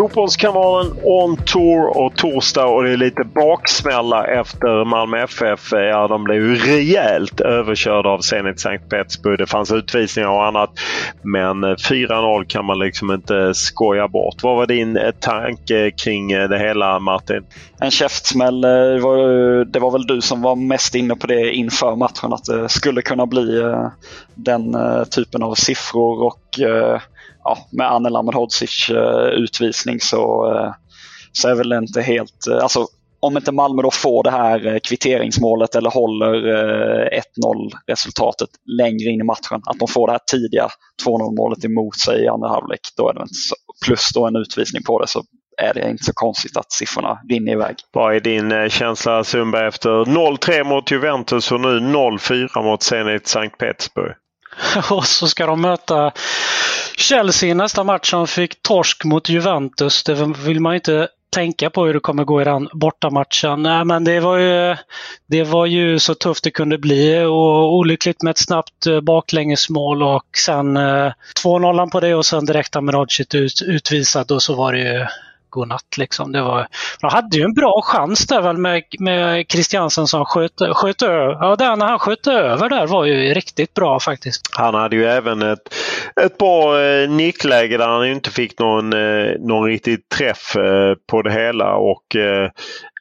Fotbollskanalen on tour och torsdag och det är lite baksmälla efter Malmö FF. Ja, de blev ju rejält överkörda av Zenit Sankt Petersburg. Det fanns utvisningar och annat. Men 4-0 kan man liksom inte skoja bort. Vad var din tanke kring det hela Martin? En käftsmäll. Det var, det var väl du som var mest inne på det inför matchen att det skulle kunna bli eh, den eh, typen av siffror och ja, med Anel Ahmedhodzic uh, eh, utvisning så, uh, så är väl inte helt... Uh, alltså, om inte Malmö då får det här kvitteringsmålet eller håller 1-0 resultatet längre in i matchen, att de får det här tidiga 2-0 målet emot sig i andra halvlek, då är det inte så, plus då en utvisning på det, så är det inte så konstigt att siffrorna rinner iväg. Vad är din känsla Sundberg efter 0-3 mot Juventus och nu 0-4 mot Zenit Sankt Petersburg? Och så ska de möta Chelsea i nästa match som fick torsk mot Juventus. Det vill man inte tänka på hur det kommer gå i den bortamatchen. Nej, men det var, ju, det var ju så tufft det kunde bli och olyckligt med ett snabbt eh, baklängesmål och sen eh, 2-0 på det och sen direkt Amiradzic ut, utvisad och så var det ju godnatt. Liksom. Det var, de hade ju en bra chans där väl med, med Christiansen som sköt, sköt över. Ja, den när han sköt över där var ju riktigt bra faktiskt. Han hade ju även ett, ett bra eh, nickläge där han inte fick någon, eh, någon riktig träff eh, på det hela och eh,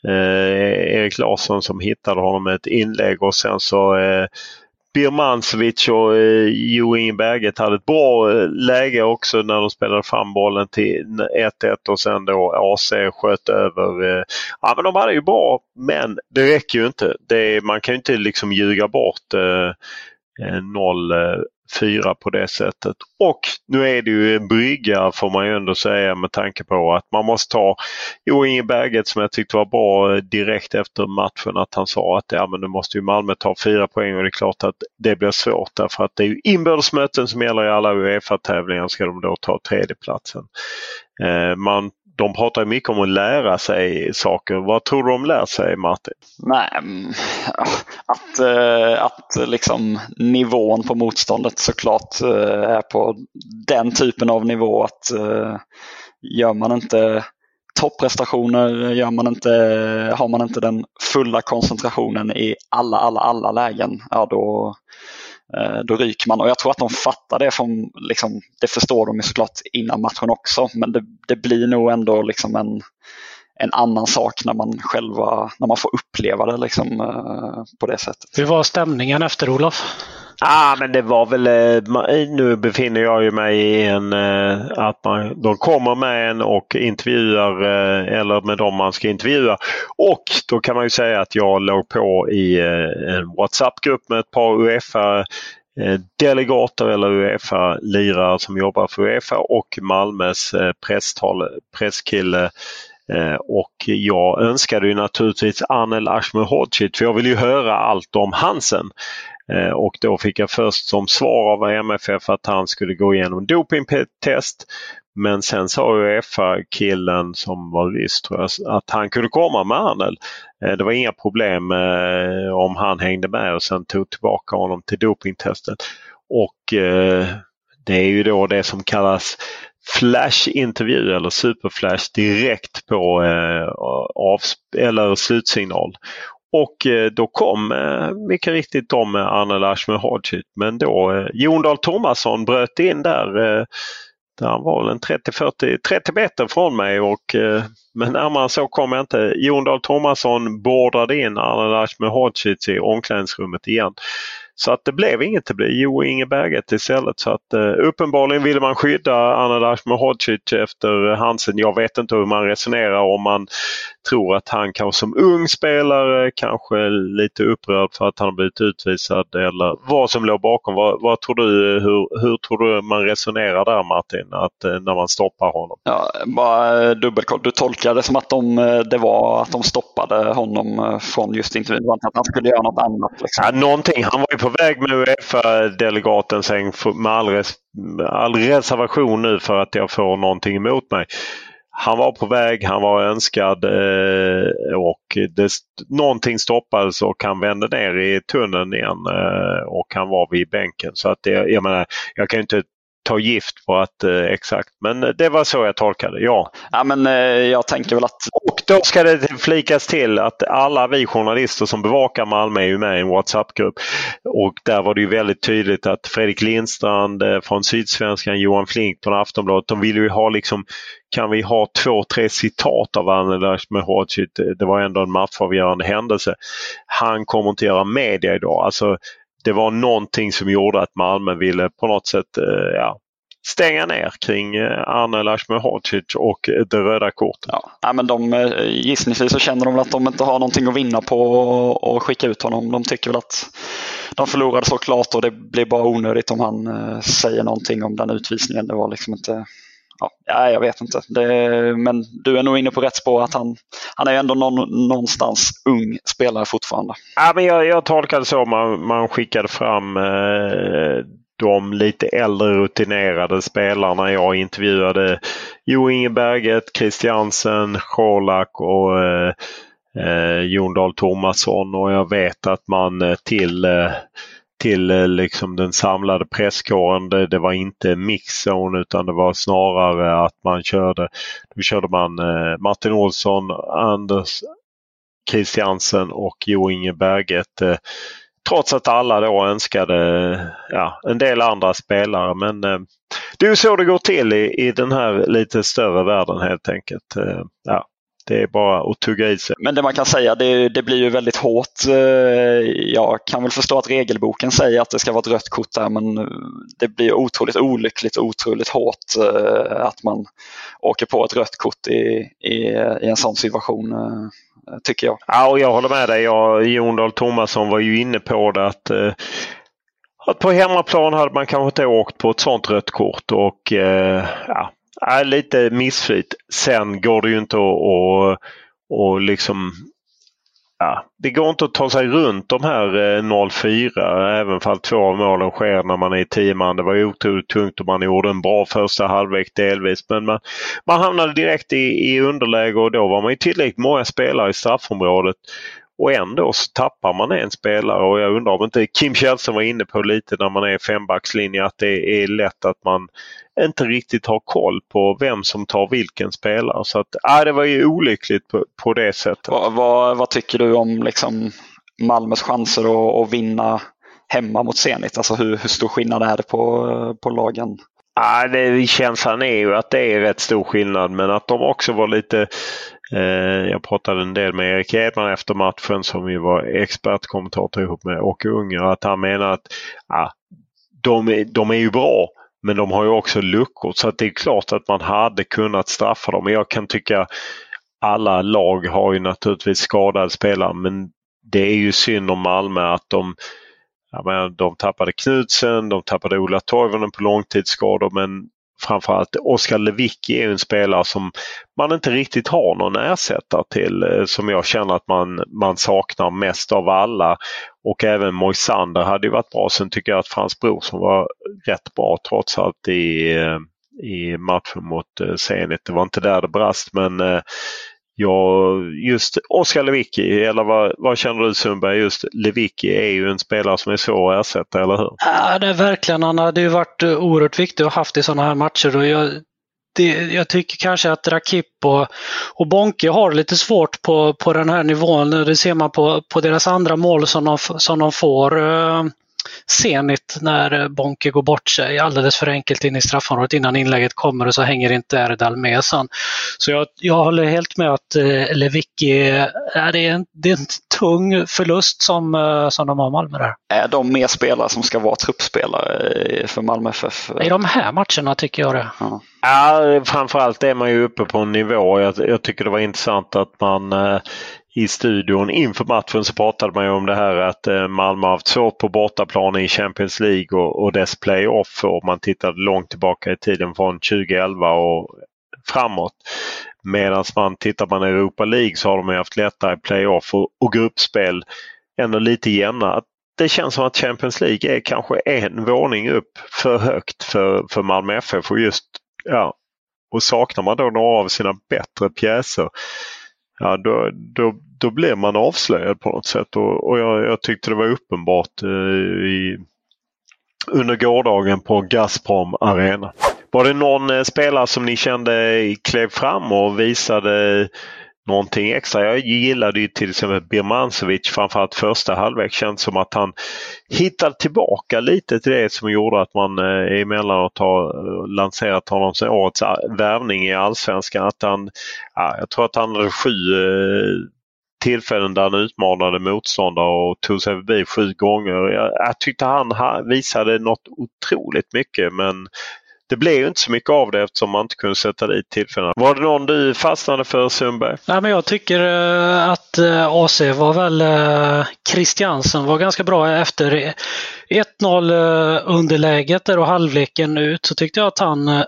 eh Erik Larsson som hittade honom med ett inlägg och sen så eh, Birmancevic och eh, Jo Inge Berget hade ett bra eh, läge också när de spelade fram bollen till 1-1 och sen då AC sköt över. Eh, ja men de hade ju bra men det räcker ju inte. Det, man kan ju inte liksom ljuga bort eh, eh noll fyra på det sättet. Och nu är det ju en brygga får man ju ändå säga med tanke på att man måste ta Jo Inge Berget som jag tyckte var bra eh, direkt efter matchen att han sa att ja, men nu måste ju Malmö ta fyra poäng och det är klart att det blir svårt därför att det är ju inbördesmöten som gäller i alla Uefa-tävlingar ska de då ta tredjeplatsen. Eh, man de pratar mycket om att lära sig saker. Vad tror du de lär sig Martin? Nej, mm, att, eh, att eh, liksom nivån på motståndet såklart eh, är på den typen av nivå att gör man inte topprestationer, gör man inte, har man inte den fulla koncentrationen i alla, alla, alla lägen, ja då, Eh, då ryker man. Och jag tror att de fattar det. Från, liksom, det förstår de ju såklart innan matchen också. Men det, det blir nog ändå liksom en, en annan sak när man själva när man får uppleva det liksom, eh, på det sättet. Hur var stämningen efter Olof? Ah, men det var väl, eh, nu befinner jag ju mig i en, eh, att man, de kommer med en och intervjuar eh, eller med dem man ska intervjua. Och då kan man ju säga att jag låg på i en WhatsApp-grupp med ett par Uefa delegater eller Uefa-lirare som jobbar för Uefa och Malmös presstal, presskille och jag önskade ju naturligtvis Anel Ashmehodzic för jag vill ju höra allt om Hansen. Eh, och då fick jag först som svar av MFF att han skulle gå igenom dopingtest. Men sen sa Uefa-killen som var ryss tror jag, att han kunde komma med Arnel. Eh, det var inga problem eh, om han hängde med och sen tog tillbaka honom till dopingtestet. Och det är ju då det som kallas flashintervju eller superflash direkt på eh, avs- eller slutsignal. Och eh, då kom eh, mycket riktigt de eh, med Arne Lashmehodzic men då Jon Dahl Tomasson bröt in där. Där han var väl en 30-40, 30 meter från mig och men närmare så kom jag inte. Jon Dahl Tomasson bordade in Arne Hodgit i omklädningsrummet igen. Så att det blev inget. Det blev Jo Inge Berget istället. Så att, uh, uppenbarligen ville man skydda Anna Ahmedhodzic efter Hansen. Jag vet inte hur man resonerar om man tror att han kanske som ung spelare kanske lite upprörd för att han har blivit utvisad eller vad som låg bakom. Vad, vad tror du, hur, hur tror du man resonerar där Martin, att, uh, när man stoppar honom? Ja, bara dubbelkoll. Du tolkar det som att de, det var att de stoppade honom från just intervjun, att han skulle göra något annat? Liksom. Ja, någonting. Han var ju på väg med Uefa-delegaten med all, res all reservation nu för att jag får någonting emot mig. Han var på väg, han var önskad eh, och det, någonting stoppades och han vände ner i tunneln igen eh, och han var vid bänken. Så att det, jag menar, jag kan inte ta gift på att eh, exakt. Men det var så jag tolkade ja. Ja men eh, jag tänker väl att... Då ska det flikas till att alla vi journalister som bevakar Malmö är ju med i en WhatsApp-grupp. Och där var det ju väldigt tydligt att Fredrik Lindstrand eh, från Sydsvenskan, Johan Flink från Aftonbladet, de ville ju ha liksom kan vi ha två, tre citat av Anelash Mehodzic. Det var ändå en matchavgörande händelse. Han kommer inte göra media idag. Alltså, det var någonting som gjorde att Malmö ville på något sätt eh, ja, stänga ner kring eh, Arne Lashmehodzic och det röda kortet. Ja. ja, men de, eh, gissningsvis så känner de att de inte har någonting att vinna på att skicka ut honom. De tycker väl att de förlorade så klart och det blir bara onödigt om han säger någonting om den utvisningen. Det var liksom inte ja, jag vet inte. Det, men du är nog inne på rätt spår att han, han är ändå någon, någonstans ung spelare fortfarande. Ja, men jag, jag tolkar det så. Man, man skickade fram eh, de lite äldre rutinerade spelarna. Jag intervjuade Jo Inge Berget, Christiansen, Scholak och eh, eh, Jon Dahl Tomasson och jag vet att man eh, till eh, till eh, liksom den samlade presskåren. Det, det var inte mixzone utan det var snarare att man körde, då körde man eh, Martin Olsson, Anders Christiansen och Jo Inge Berget. Eh, Trots att alla då önskade ja, en del andra spelare. Men eh, det är så det går till i, i den här lite större världen helt enkelt. Eh, ja, det är bara att tugga i sig. Men det man kan säga, det, det, blir ju väldigt hårt. Eh, jag kan väl förstå att regelboken säger att det ska vara ett rött kort där, men det blir otroligt olyckligt och otroligt hårt att man åker på ett rött kort i, i, i en sån situation tycker jag. Ja, och jag håller med dig. Jag, Jon Dahl Tomasson var ju inne på det att eh, att på hemmaplan hade man kanske inte åkt på ett sånt rött kort och eh, ja, Ja, lite missflyt. Sen går det ju inte att och, och liksom Ja, det går inte att ta sig runt de här eh, 0-4 även fall två av målen sker när man är tio man. Det var ju otroligt tungt och man gjorde en bra första halvlek delvis. Men man, man hamnade direkt i, i underläge och då var man ju tillräckligt många spelare i straffområdet. Och ändå så tappar man en spelare och jag undrar om inte Kim Källström var inne på lite när man är fembackslinje att det är lätt att man inte riktigt har koll på vem som tar vilken spelare. Så att, äh, det var ju olyckligt på, på det sättet. Vad, vad, vad, tycker du om liksom Malmös chanser att, att vinna hemma mot Zenit? Alltså hur, hur stor skillnad är det på, på lagen? Ja, det, känslan är ju att det är rätt stor skillnad men att de också var lite Eh, jag pratade en del med Erik Edman efter matchen som ju var expertkommentator ihop med Åke Unger. Att han menar att ja, de, de är ju bra men de har ju också luckor så att det är klart att man hade kunnat straffa dem. Men jag kan tycka alla lag har ju naturligtvis skadade spelare men det är ju synd om Malmö att de menar, de tappade Knudsen, de tappade Ola Toivonen på långtidsskador men framförallt Oskar Lewicki är en spelare som man inte riktigt har någon ersättare till eh, som jag känner att man, man saknar mest av alla. Och även Moisander hade ju varit bra. Sen tycker jag att Frans Brorsson var rätt bra trots allt i, eh, i matchen mot eh, Zenit. Det var inte där det brast men Ja, just Oskar Lewicki, eller vad, vad känner du Sundberg? Just Lewicki är ju en spelare som är svår att ersätta, eller hur? Ja, det är verkligen. Han hade ju varit eh, oerhört viktig att ha haft i sådana här matcher. Och jag, det, jag tycker kanske att Rakip och, och Bonke har lite svårt på, på den här nivån. Det ser man på, på deras andra mål som de, som de får. Eh, Zenit när Bonke går bort sig alldeles för enkelt in i straffområdet innan inlägget kommer och så hänger inte Erdal med sen. Så jag, jag håller helt med att eh, Lewicki, är det, är en, det är en tung förlust som, eh, som de har Malmö där. Är de mer spelare som ska vara truppspelare för Malmö FF? I de här matcherna tycker jag det. Ja. Ja, framförallt är man ju uppe på en nivå. Jag, jag tycker det var intressant att man eh, i studion inför matchen så pratade man ju om det här att eh, Malmö har haft svårt på bortaplan i Champions League och, och dess playoff och man tittade långt tillbaka i tiden från 2011 och framåt. Medan man tittar man i Europa League så har de haft lättare playoff och, och gruppspel ändå lite jämnare. Det känns som att Champions League är kanske en våning upp för högt för, för Malmö FF och just ja, och saknar man då några av sina bättre pjäser ja, då, då, då blev man avslöjad på något sätt och, och jag, jag tyckte det var uppenbart eh, i, under gårdagen på Gazprom Arena. Var det någon eh, spelare som ni kände klev fram och visade någonting extra. Jag gillade ju till exempel Birmancevic framförallt första halvlek. Känns som att han hittade tillbaka lite till det som gjorde att man eh, emellanåt har eh, lanserat honom som årets eh, värvning i Allsvenskan. Att han, ja, jag tror att han hade sju eh, tillfällen där han utmanade motståndare och tog sig förbi sju gånger. Jag, jag tyckte han visade något otroligt mycket men det blev ju inte så mycket av det eftersom man inte kunde sätta dit tillfällena. Var det någon du fastnade för Sundberg? Nej, men jag tycker eh, att eh, AC var väl eh, Christiansen var ganska bra efter e- 1-0 underläget där och halvleken ut så tyckte jag att han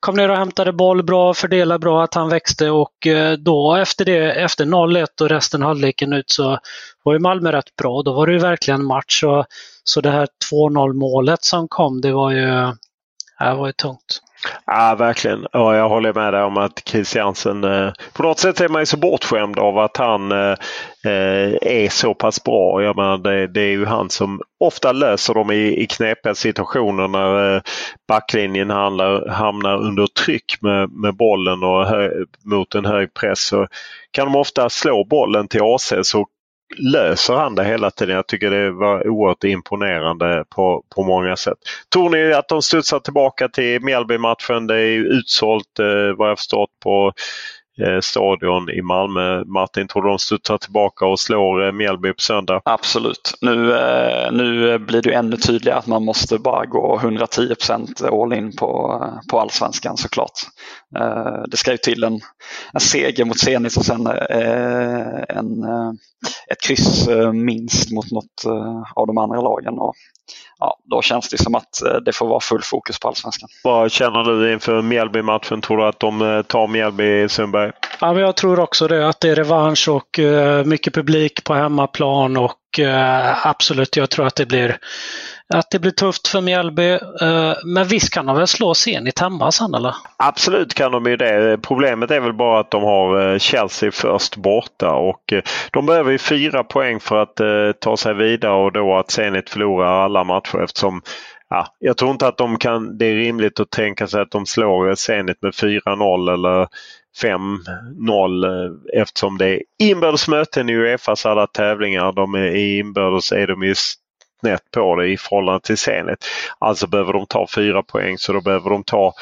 kom ner och hämtade boll bra, fördelade bra, att han växte och då efter det, efter 0-1 och resten halvleken ut så var ju Malmö rätt bra. Då var det ju verkligen match. Och, så det här 2-0 målet som kom, det var ju det var ju tungt. Ja, verkligen. Ja, jag håller med dig om att Christiansen, eh, på något sätt är man ju så bortskämd av att han eh, eh, är så pass bra. Jag menar, det, det, är ju han som ofta löser dem i, i knepiga situationer när eh, backlinjen handlar, hamnar under tryck med, med bollen och hö, mot en hög press. Så kan de ofta slå bollen till AC så löser han det hela tiden. Jag tycker det var oerhört imponerande på, på många sätt. Tror ni att de studsar tillbaka till Mjällby-matchen? Det är utsålt eh, vad jag förstått på Eh, stadion i Malmö. Martin, tror du de studsar tillbaka och slår eh, Mjällby på söndag? Absolut. Nu, eh, nu blir det ännu tydligare att man måste bara gå 110 all in på, eh, på allsvenskan såklart. Det ska ju till en, en seger mot Zenit och sen en, ett kryss minst mot något av de andra lagen. Och ja, då känns det som att eh, det får vara full fokus på allsvenskan. Vad känner du inför Mjällby-matchen? Tror du att de eh, tar Mjällby, Sundberg? Ja, men jag tror också det, att det är revansch och mycket publik på hemmaplan och absolut, jag tror att det blir att det blir tufft för Mjällby. Eh, men visst kan de väl slå Zenit hemma sen eller? Absolut kan de ju det. Problemet är väl bara att de har eh, Chelsea först borta och eh, de behöver ju fyra poäng för att ta sig vidare och då att Zenit förlorar alla matcher eftersom Ja, jag tror inte att de kan, det är rimligt att tänka sig att de slår Zenit med 4-0 eller 5-0 eftersom det är inbördes möten i Uefas alla tävlingar. De är inbördes är de ju snett på det i förhållande till Zenit. Alltså behöver de ta fyra poäng så då behöver de ta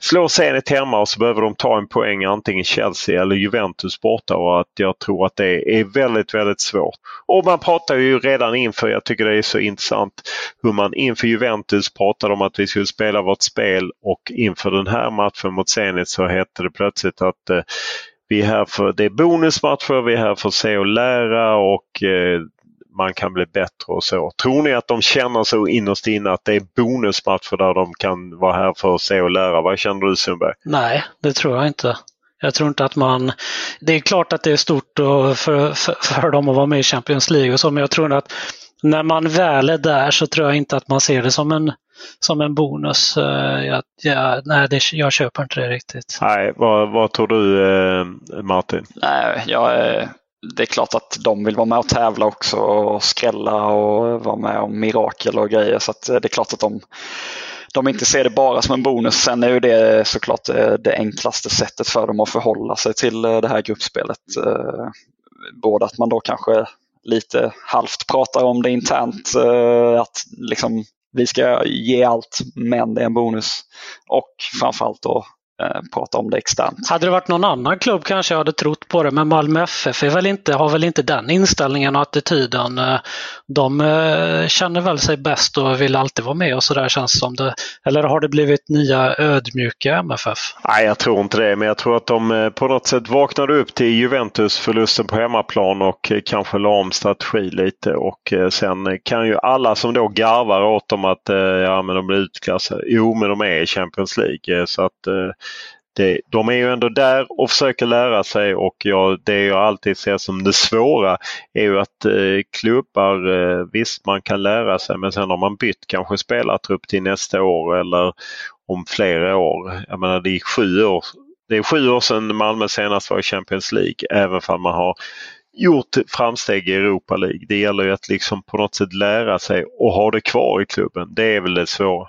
slå Zenit hemma och så behöver de ta en poäng antingen Chelsea eller Juventus borta och att jag tror att det är väldigt, väldigt svårt. Och man pratar ju redan inför, jag tycker det är så intressant hur man inför Juventus pratade om att vi skulle spela vårt spel och inför den här matchen mot Zenit så hette det plötsligt att eh, vi är här för, det är bonusmatcher, vi är här för att se och lära och eh, man kan bli bättre och så. Tror ni att de känner så innerst inne att det är bonusmatcher där de kan vara här för att se och lära? Vad känner du Sundberg? Nej, det tror jag inte. Jag tror inte att man... Det är klart att det är stort för, för, för dem att vara med i Champions League och så, men jag tror att när man väl är där så tror jag inte att man ser det som en, som en bonus. Eh, jag, jag, nej, det, jag köper inte det riktigt. Nej, vad, vad tror du eh, Martin? Nej, jag är det är klart att de vill vara med och tävla också och skrälla och vara med om mirakel och grejer. Så eh, det är klart att de, de inte ser det bara som en bonus. Sen är ju det såklart eh, det enklaste sättet för dem att förhålla sig till eh, det här gruppspelet. Både att man då kanske lite halvt pratar om det internt, att liksom vi ska ge allt men det är en bonus. Och framförallt då prata om det externt. Hade det varit någon annan klubb kanske jag hade trott på det, men Malmö FF är väl inte, har väl inte den inställningen och attityden. Eh, de eh, känner väl sig bäst och vill alltid vara med och så där känns som det. Eller har det blivit nya ödmjuka MFF? Nej, jag tror inte det, men jag tror att de på något sätt vaknade upp till Juventus-förlusten på hemmaplan och kanske la om strategi lite och sen kan ju alla som då garvar åt dem att ja, men de blir utklassade. Jo, men de är i Champions League så att det, de är ju ändå där och försöker lära sig och jag, det jag alltid ser som det svåra är ju att eh, klubbar, eh, visst man kan lära sig men sen har man bytt kanske spelartrupp till nästa år eller om flera år. Jag menar det är sju år, det är sju år sedan Malmö senast var i Champions League även om man har gjort framsteg i Europa League. Det gäller ju att liksom på något sätt lära sig och ha det kvar i klubben. Det är väl det svåra.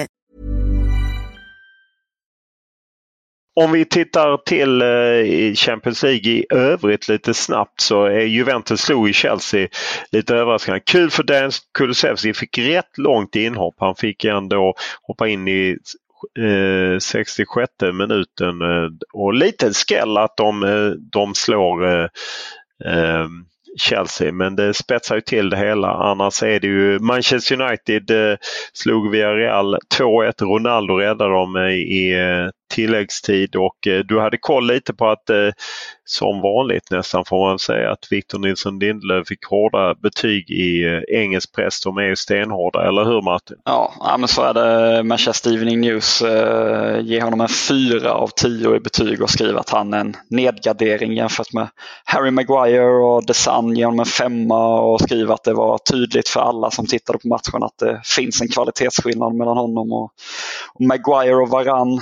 Om vi tittar till eh, Champions League i övrigt lite snabbt så är Juventus slog i Chelsea lite överraskande. Kul för Dan Kulusevski, fick rätt långt inhopp. Han fick ändå hoppa in i eh, 66 minuten eh, och lite skräll att de, de slår Chelsea men det spetsar ju till det hela. Annars är det ju Manchester United slog Villarreal 2-1. Ronaldo räddade dem i tilläggstid och eh, du hade koll lite på att eh, som vanligt nästan får man säga att Victor Nilsson Lindelöf fick hårda betyg i eh, engelsk press. De är ju stenhårda, eller hur Martin? Ja, ja men så är det. Manchester Evening News eh, ger honom en fyra av tio i betyg och skriver att han är en nedgradering jämfört med Harry Maguire och The Sun ger honom en femma och skriver att det var tydligt för alla som tittade på matchen att det finns en kvalitetsskillnad mellan honom och, och Maguire och Varann.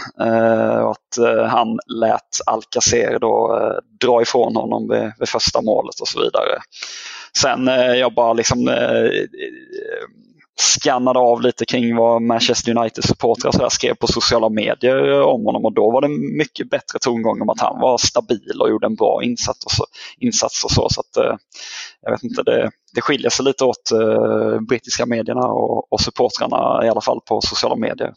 Eh, och att eh, han lät Alcacer då eh, dra ifrån honom vid, vid första målet och så vidare. Sen jag bara liksom skannade av lite kring vad Manchester United-supportrar skrev på sociala medier om honom och då var det mycket bättre tongång om att han var stabil och gjorde en bra insats och så. Insats och så, så att, jag vet inte, det, det skiljer sig lite åt brittiska medierna och, och supportrarna i alla fall på sociala medier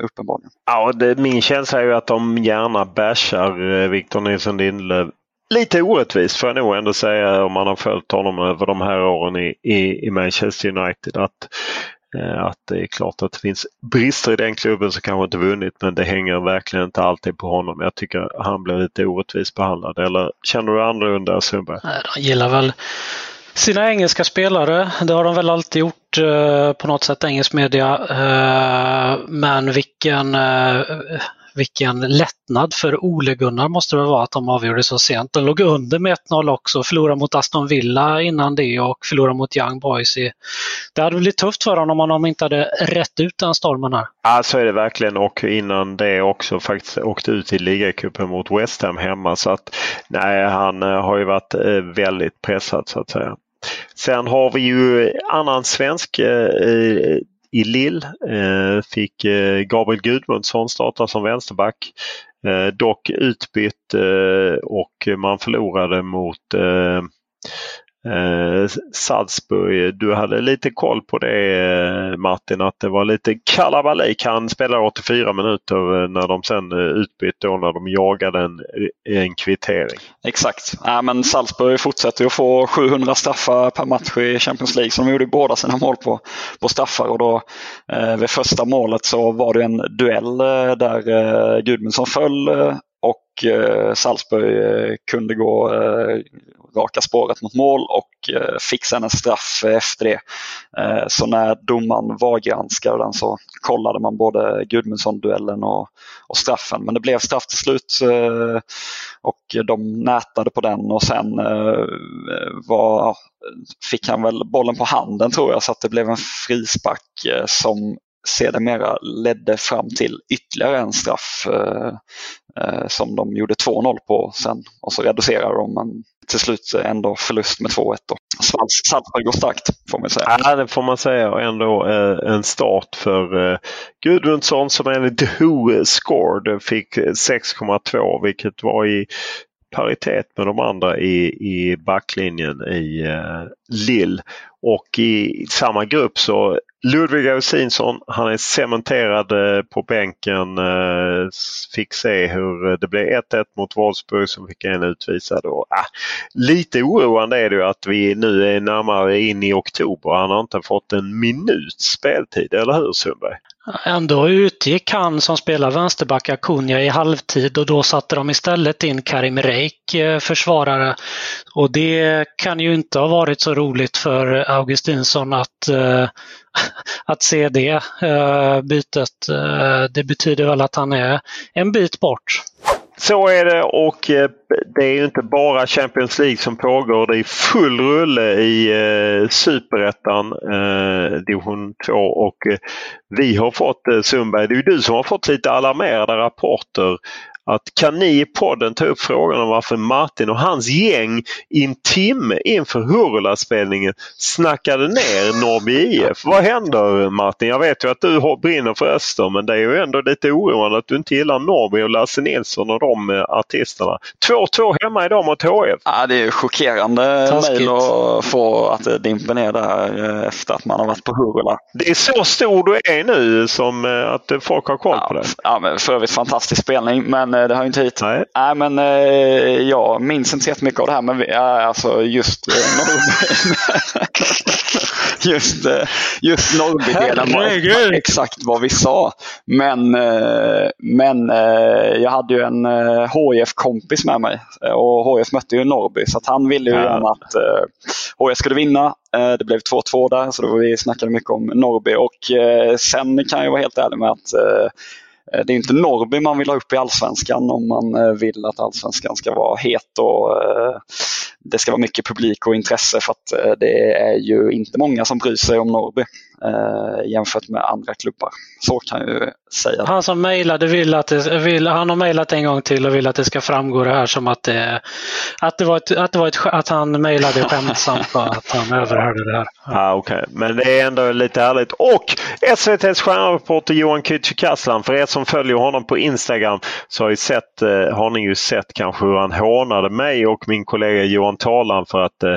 uppenbarligen. Ja, det, min känsla är ju att de gärna bashar Victor Nilsson Lindelöf lite orättvist får jag nog ändå säga om man har följt honom över de här åren i, i, i Manchester United. Att, eh, att det är klart att det finns brister i den klubben som kanske inte vunnit men det hänger verkligen inte alltid på honom. Jag tycker han blir lite orättvist behandlad. Eller känner du annorlunda Sundberg? De gillar väl sina engelska spelare. Det har de väl alltid gjort eh, på något sätt, engelsk media. Eh, men vilken eh, vilken lättnad för Ole-Gunnar måste det vara att de avgjorde så sent. De låg under med 1-0 också, förlorade mot Aston Villa innan det och förlorade mot Young Boys. I... Det hade blivit tufft för honom om de inte hade rätt ut den stormen här. Ja, så är det verkligen och innan det också faktiskt åkte ut i ligacupen mot West Ham hemma. Så att nej, han eh, har ju varit eh, väldigt pressad så att säga. Sen har vi ju annan svensk eh, i Lill eh, fick eh, Gabriel Gudmundsson starta som vänsterback. Eh, dock utbytt eh, och man förlorade mot eh, Eh, Salzburg, du hade lite koll på det eh, Martin att det var lite kalabalik. Han spelade 84 minuter eh, när de sen eh, utbytte och när de jagade en, en kvittering. Exakt. Ja, men Salzburg fortsätter att få 700 straffar per match i Champions League så de gjorde båda sina mål på, på straffar och då eh, vid första målet så var det en duell där eh, Gudmundsson föll och Salzburg kunde gå raka spåret mot mål och eh, fick sen en straff efter det. Eh, så när domaren var granskade den så kollade man både Gudmundsson-duellen och, och, straffen. Men det blev straff till slut eh, och de nätade på den och sen eh, var, fick han väl bollen på handen tror jag så att det blev en frispark eh, som sedermera ledde fram till ytterligare en straff eh, eh, som de gjorde 2-0 på sen och så reducerade de men till slut ändå förlust med 2-1. Salzburg går starkt får man säga. Ja det får man säga och ändå eh, en start för eh, Gudmundsson som enligt Who scored fick 6,2 vilket var i paritet med de andra i, i backlinjen i eh, Lill. Och i samma grupp så Ludvig Ausinsson, han är cementerad eh, på bänken. Eh, fick se hur eh, det blev 1-1 mot Wolfsburg som fick en utvisad. Och, ah, lite oroande är det ju att vi nu är närmare in i oktober. Han har inte fått en minuts speltid, eller hur Sundberg? Ändå utgick han som spelar vänsterback Acuna i halvtid och då satte de istället in Karim Reik, försvarare. Och det kan ju inte ha varit så roligt för Augustinsson att, eh, att se det eh, bytet. Eh, det betyder väl att han är en bit bort. Så är det och det är inte bara Champions League som pågår. Det är full rulle i eh, Superettan, eh, division 2 och eh, vi har fått, eh, Sundberg, det är du som har fått lite alarmerade rapporter att kan ni i podden ta upp frågan om varför Martin och hans gäng i en timme inför Hurula-spelningen snackade ner Norrby IF. Vad händer Martin? Jag vet ju att du brinner för Öster men det är ju ändå lite oroande att du inte gillar Norrby och Lasse Nilsson och de eh, artisterna. 2-2 hemma idag mot HF. Ja, det är chockerande mejl att få att det dimper ner där eh, efter att man har varit på Hurula. Det är så stor du är nu som eh, att folk har koll på det. Ja, men för övrigt fantastisk spelning men Men eh, det hör inte hit. Nej. Nej, men eh, jag minns inte så jättemycket av det här. Men vi, alltså just eh, Norrby. just, eh, just Norrby-delen var Herregud. exakt vad vi sa. Men, eh, men eh, jag hade ju en eh, HIF-kompis med mig och HIF mötte ju Norrby så att han ville ju Ja. gärna att eh, HIF skulle vinna. Eh, det blev 2-2 där så då vi snackade mycket om Norrby och eh, sen kan jag vara helt ärlig med att eh, Eh, det är inte Norrby man vill ha upp i Allsvenskan om man eh, vill att Allsvenskan ska vara het och eh, det ska vara mycket publik och intresse för att det är ju inte många som bryr sig om Norrby eh, jämfört med andra klubbar. Så kan jag ju säga. Han som mejlade vill att det, vill, han har mejlat en gång till och vill att det ska framgå det här som att det, att det var ett, att det var ett, att han mejlade skämtsamt och att han överhörde det här. Ja, okej. Men det är ändå lite härligt. Och SVTs stjärnreporter Johan Kücükaslan. För er som följer honom på Instagram så har, ju sett, eh, har ni ju sett kanske hur han hånade mig och min kollega Johan Talan för att eh,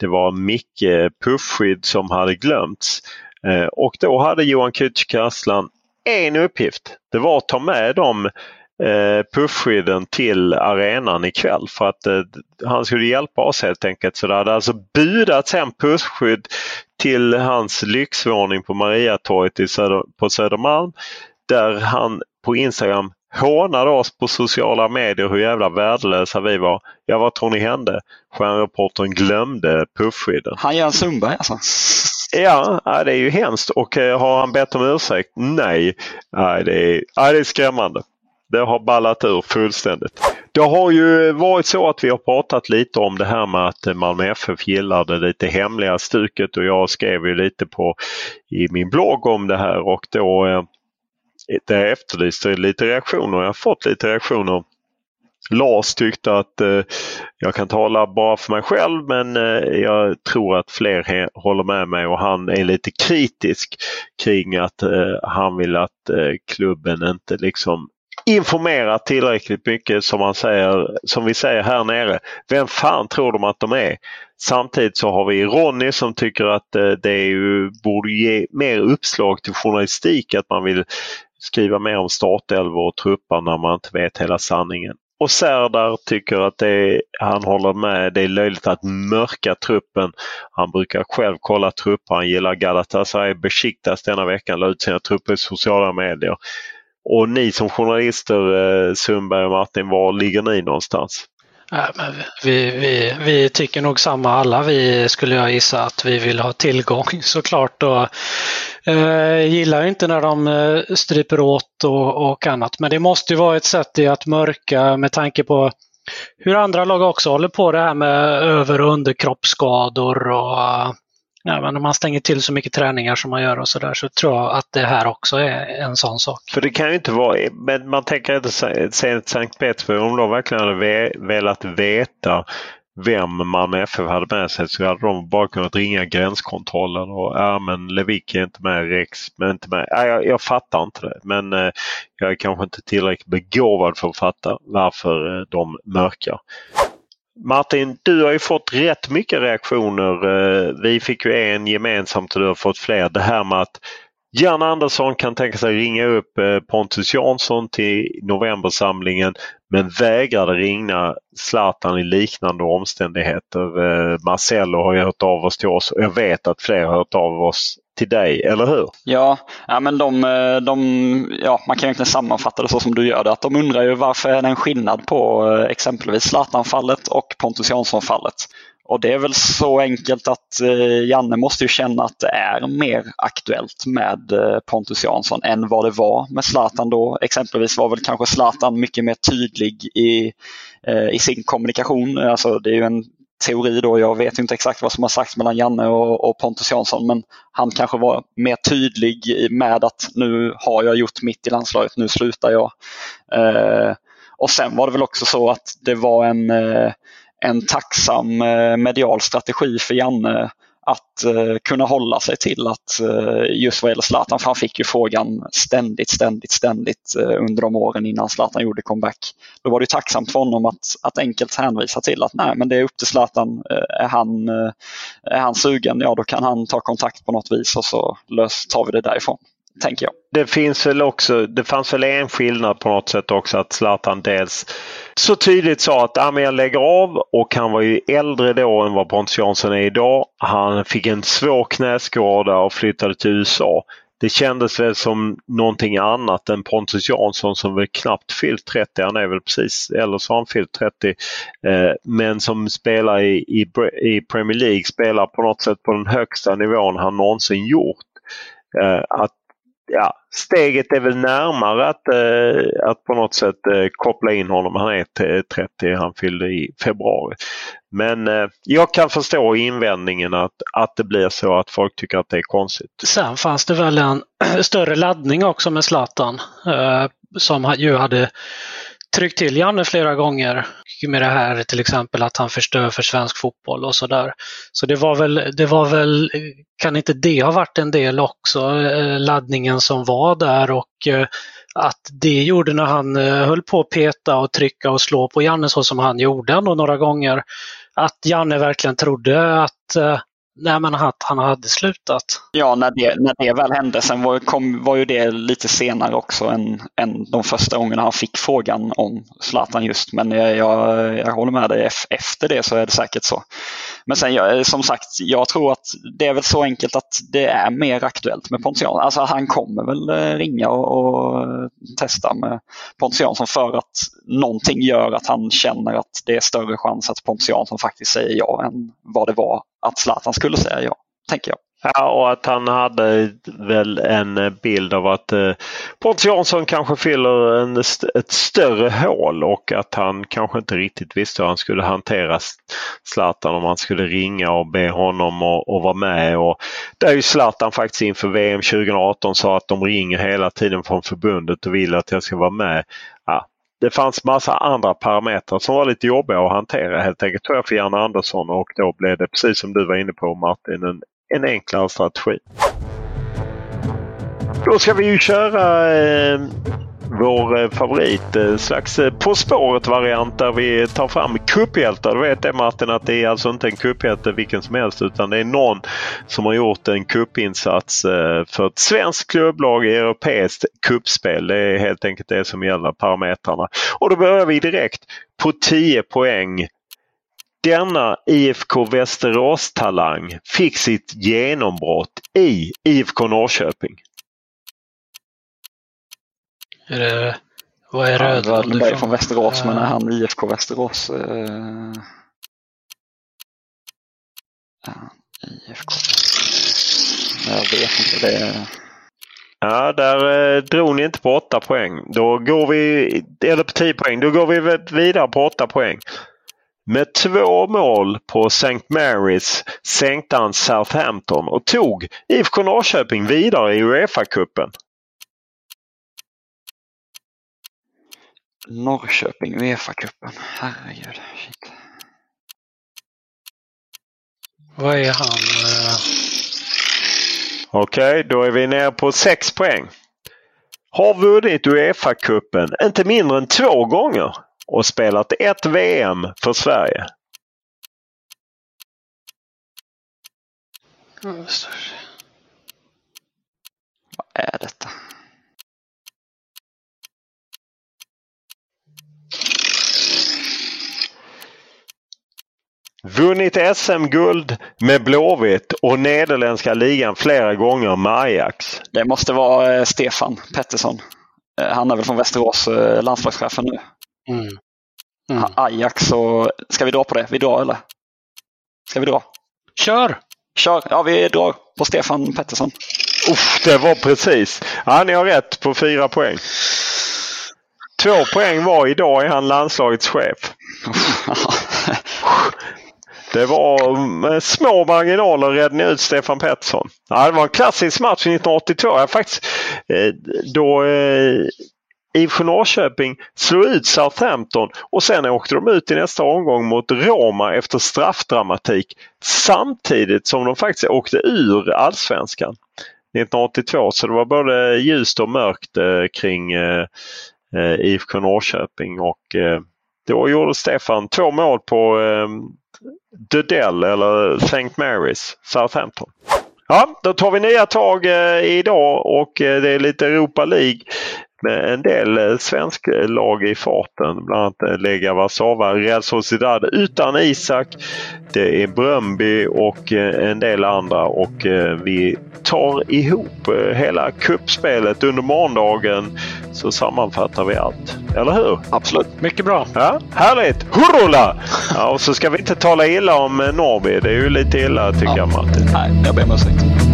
det var Micke Puffskydd som hade glömts. Eh, och då hade Johan Kücükaslan en uppgift. Det var att ta med dem eh, puffskydden till arenan ikväll för att eh, han skulle hjälpa oss helt enkelt. Så det hade alltså budats hem puffskydd till hans lyxvåning på Mariatorget Söder, på Södermalm där han på Instagram hånade oss på sociala medier hur jävla värdelösa vi var. Ja, vad tror ni hände? Stjärnreportern glömde puffskydden. Han gör en Sundberg alltså. Ja, det är ju hemskt. Och eh, har han bett om ursäkt? Nej. Nej, det är, det är skrämmande. Det har ballat ur fullständigt. Det har ju varit så att vi har pratat lite om det här med att Malmö FF gillar det lite hemliga stuket och jag skrev ju lite på i min blogg om det här och då eh, det efterlyste jag lite reaktioner. Jag har fått lite reaktioner. Lars tyckte att eh, jag kan tala bara för mig själv men eh, jag tror att fler håller med mig och han är lite kritisk kring att eh, han vill att eh, klubben inte liksom informerar tillräckligt mycket som, man säger, som vi säger här nere. Vem fan tror de att de är? Samtidigt så har vi Ronny som tycker att eh, det är ju, borde ge mer uppslag till journalistik, att man vill skriva mer om startelvor och truppar när man inte vet hela sanningen. Och Serdar tycker att det är, han håller med, det är löjligt att mörka truppen. Han brukar själv kolla trupper, han gillar Galatasaray Besiktas denna veckan, la ut sina trupper i sociala medier. Och ni som journalister, eh, Sundberg och Martin, var ligger ni någonstans? Nej, men vi, vi, vi tycker nog samma alla. Vi skulle jag gissa att vi vill ha tillgång såklart. Och, eh, gillar inte när de eh, stryper åt och, och annat. Men det måste ju vara ett sätt i att mörka med tanke på hur andra lag också håller på det här med över och underkroppsskador och eh, ja, men om man stänger till så mycket träningar som man gör och så där så tror jag att det här också är en sån sak. För det kan ju inte vara, men man tänker inte Zenit Sankt Petersburg, om de verkligen hade velat veta vem Malmö FF hade med sig så hade de bara kunnat ringa gränskontrollen och ja men Levik är inte med, Rex men inte med. Ja, jag, jag fattar inte det men eh, jag är kanske inte tillräckligt begåvad för att fatta varför eh, de mörkar. Martin, du har ju fått rätt mycket reaktioner. Eh, vi fick ju en gemensamt och du har fått fler. Det här med att Jan Andersson kan tänka sig ringa upp eh, Pontus Jansson till novembersamlingen men vägrade ringa Zlatan i liknande omständigheter. Eh, Marcello har ju hört av oss till oss och jag vet att fler har hört av oss till dig, eller hur? Ja, ja men de, eh, de, ja, man kan egentligen sammanfatta det så som du gör det. Att de undrar ju varför är det en skillnad på eh, exempelvis Zlatan-fallet och Pontus Jansson-fallet. Och det är väl så enkelt att eh, Janne måste ju känna att det är mer aktuellt med Pontus Jansson än vad det var med Zlatan då. Exempelvis var väl kanske Zlatan mycket mer tydlig i, i sin kommunikation. Alltså det är ju en teori då, jag vet inte exakt vad som har sagts mellan Janne och, och Pontus Jansson men han kanske var mer tydlig med att nu har jag gjort mitt i landslaget, nu slutar jag. Eh, och sen var det väl också så att det var en, eh, en tacksam eh, medial strategi för Janne att eh, kunna hålla sig till att eh, just vad gäller Zlatan, för han fick ju frågan ständigt, ständigt, ständigt eh, under de åren innan Zlatan gjorde comeback. Då var det ju tacksamt för honom att, att enkelt hänvisa till att nej, men det är upp till Zlatan. Eh, är, han, eh, är han sugen, ja då kan han ta kontakt på något vis och så lös, tar vi det därifrån tänker jag. Det finns väl också, det fanns väl en skillnad på något sätt också att Zlatan dels så tydligt sa att ah, jag lägger av och han var ju äldre då än vad Pontus Jansson är idag. Han fick en svår knäskada och flyttade till USA. Det kändes väl som någonting annat än Pontus Jansson som väl knappt fyllt 30. Han är väl precis, eller så har han fyllt 30. Eh, men som spelar i, i, i Premier League, spelar på något sätt på den högsta nivån han någonsin gjort. Eh, att ja, steget är väl närmare att, eh, att på något sätt eh, koppla in honom. Han är 30, han fyllde i februari. Men eh, jag kan förstå invändningen att, att det blir så att folk tycker att det är konstigt. Sen fanns det väl en större laddning också med Zlatan eh, som ju hade tryckt till Janne flera gånger med det här till exempel att han förstör för svensk fotboll och sådär. Så det var väl, det var väl, kan inte det ha varit en del också, eh, laddningen som var där och eh, att det gjorde när han eh, höll på att peta och trycka och slå på Janne så som han gjorde ändå några gånger. Att Janne verkligen trodde att Nej, men att han hade slutat. Ja, när det, när det väl hände. Sen var, kom, var ju det lite senare också än, än de första gångerna han fick frågan om Zlatan just. Men jag, jag, jag håller med dig, efter det så är det säkert så. Men sen jag, som sagt, jag tror att det är väl så enkelt att det är mer aktuellt med Pontus Jansson. Alltså han kommer väl eh, ringa och, och testa med Pontus Jansson för att någonting gör att han känner att det är större chans att Pontus Jansson faktiskt säger ja än vad det var att Zlatan skulle säga ja, tänker jag. Ja, och att han hade väl en bild av att eh, Pontus Jansson kanske fyller en, ett större hål och att han kanske inte riktigt visste hur han skulle hantera Zlatan om han skulle ringa och be honom att vara med. Och där är ju Zlatan faktiskt inför VM 2018 sa att de ringer hela tiden från förbundet och vill att jag ska vara med. Ja, det fanns massa andra parametrar som var lite jobbiga att hantera helt enkelt tror jag för Janne Andersson och då blev det precis som du var inne på Martin en, en enklare strategi. Då ska vi ju köra eh, vår eh, favorit, en slags eh, På spåret-variant där vi tar fram kupphjältar. Du vet det Martin att det är alltså inte en kupphjälte vilken som helst utan det är någon som har gjort en kuppinsats för ett svenskt klubblag i europeiskt kuppspel. Det är helt enkelt det som gäller parametrarna. Och då börjar vi direkt på 10 poäng denna IFK Västerås-talang fick sitt genombrott i IFK Norrköping. Är det, vad är Rödvall? Ja, Rödvall är från Västerås, ja. men är han IFK Västerås? Eh... Ja, IFK Jag vet inte. Det Ja, där eh, drog ni inte på 8 poäng. Då går vi, eller på 10 poäng. Då går vi vidare på 8 poäng. Med två mål på St. Marys sänkte han Southampton och tog IFK Norrköping vidare i Uefa-cupen. Norrköping, Uefa-cupen. Herregud. Shit. Vad är han? Uh... Okej, okay, då är vi nere på 6 poäng. Har vunnit Uefa-cupen inte mindre än två gånger och spelat ett VM för Sverige. Vad är detta? Vunnit SM-guld med Blåvitt och nederländska ligan flera gånger med Ajax. Det måste vara eh, Stefan Pettersson. Eh, han är väl från Västerås, eh, landslagschefen nu. Mm. Mm. Ajax och... Ska vi dra på det? Vi drar eller? Ska vi dra? Kör! Kör! Ja, vi drar på Stefan Pettersson. Uff, det var precis. Ja, ni har rätt på fyra poäng. Två poäng var idag är han landslagets chef. Det var med små marginaler räddade ni ut Stefan Pettersson. Ja, det var en klassisk match 1982. Jag faktiskt, eh, då eh, IFK Norrköping slog ut Southampton och sen åkte de ut i nästa omgång mot Roma efter straffdramatik samtidigt som de faktiskt åkte ur allsvenskan 1982. Så det var både ljust och mörkt eh, kring eh, eh IFK Norrköping och eh, då gjorde Stefan två mål på eh, Dudell eller St. Marys, Southampton. Ja, då tar vi nya tag eh, idag och eh, det är lite Europa League en del eh, svensk lag i farten. Bland annat Lega Warszawa, Real Sociedad utan Isak. Det är Brömby och en del andra och vi tar ihop hela kuppspelet under måndagen så sammanfattar vi allt. Eller hur? Absolut. Mycket bra. Ja, härligt! Hurrola! Ja, och så ska vi inte tala illa om Norrby. Det är ju lite illa tycker ja. jag Martin. Nej, jag ber om ursäkt.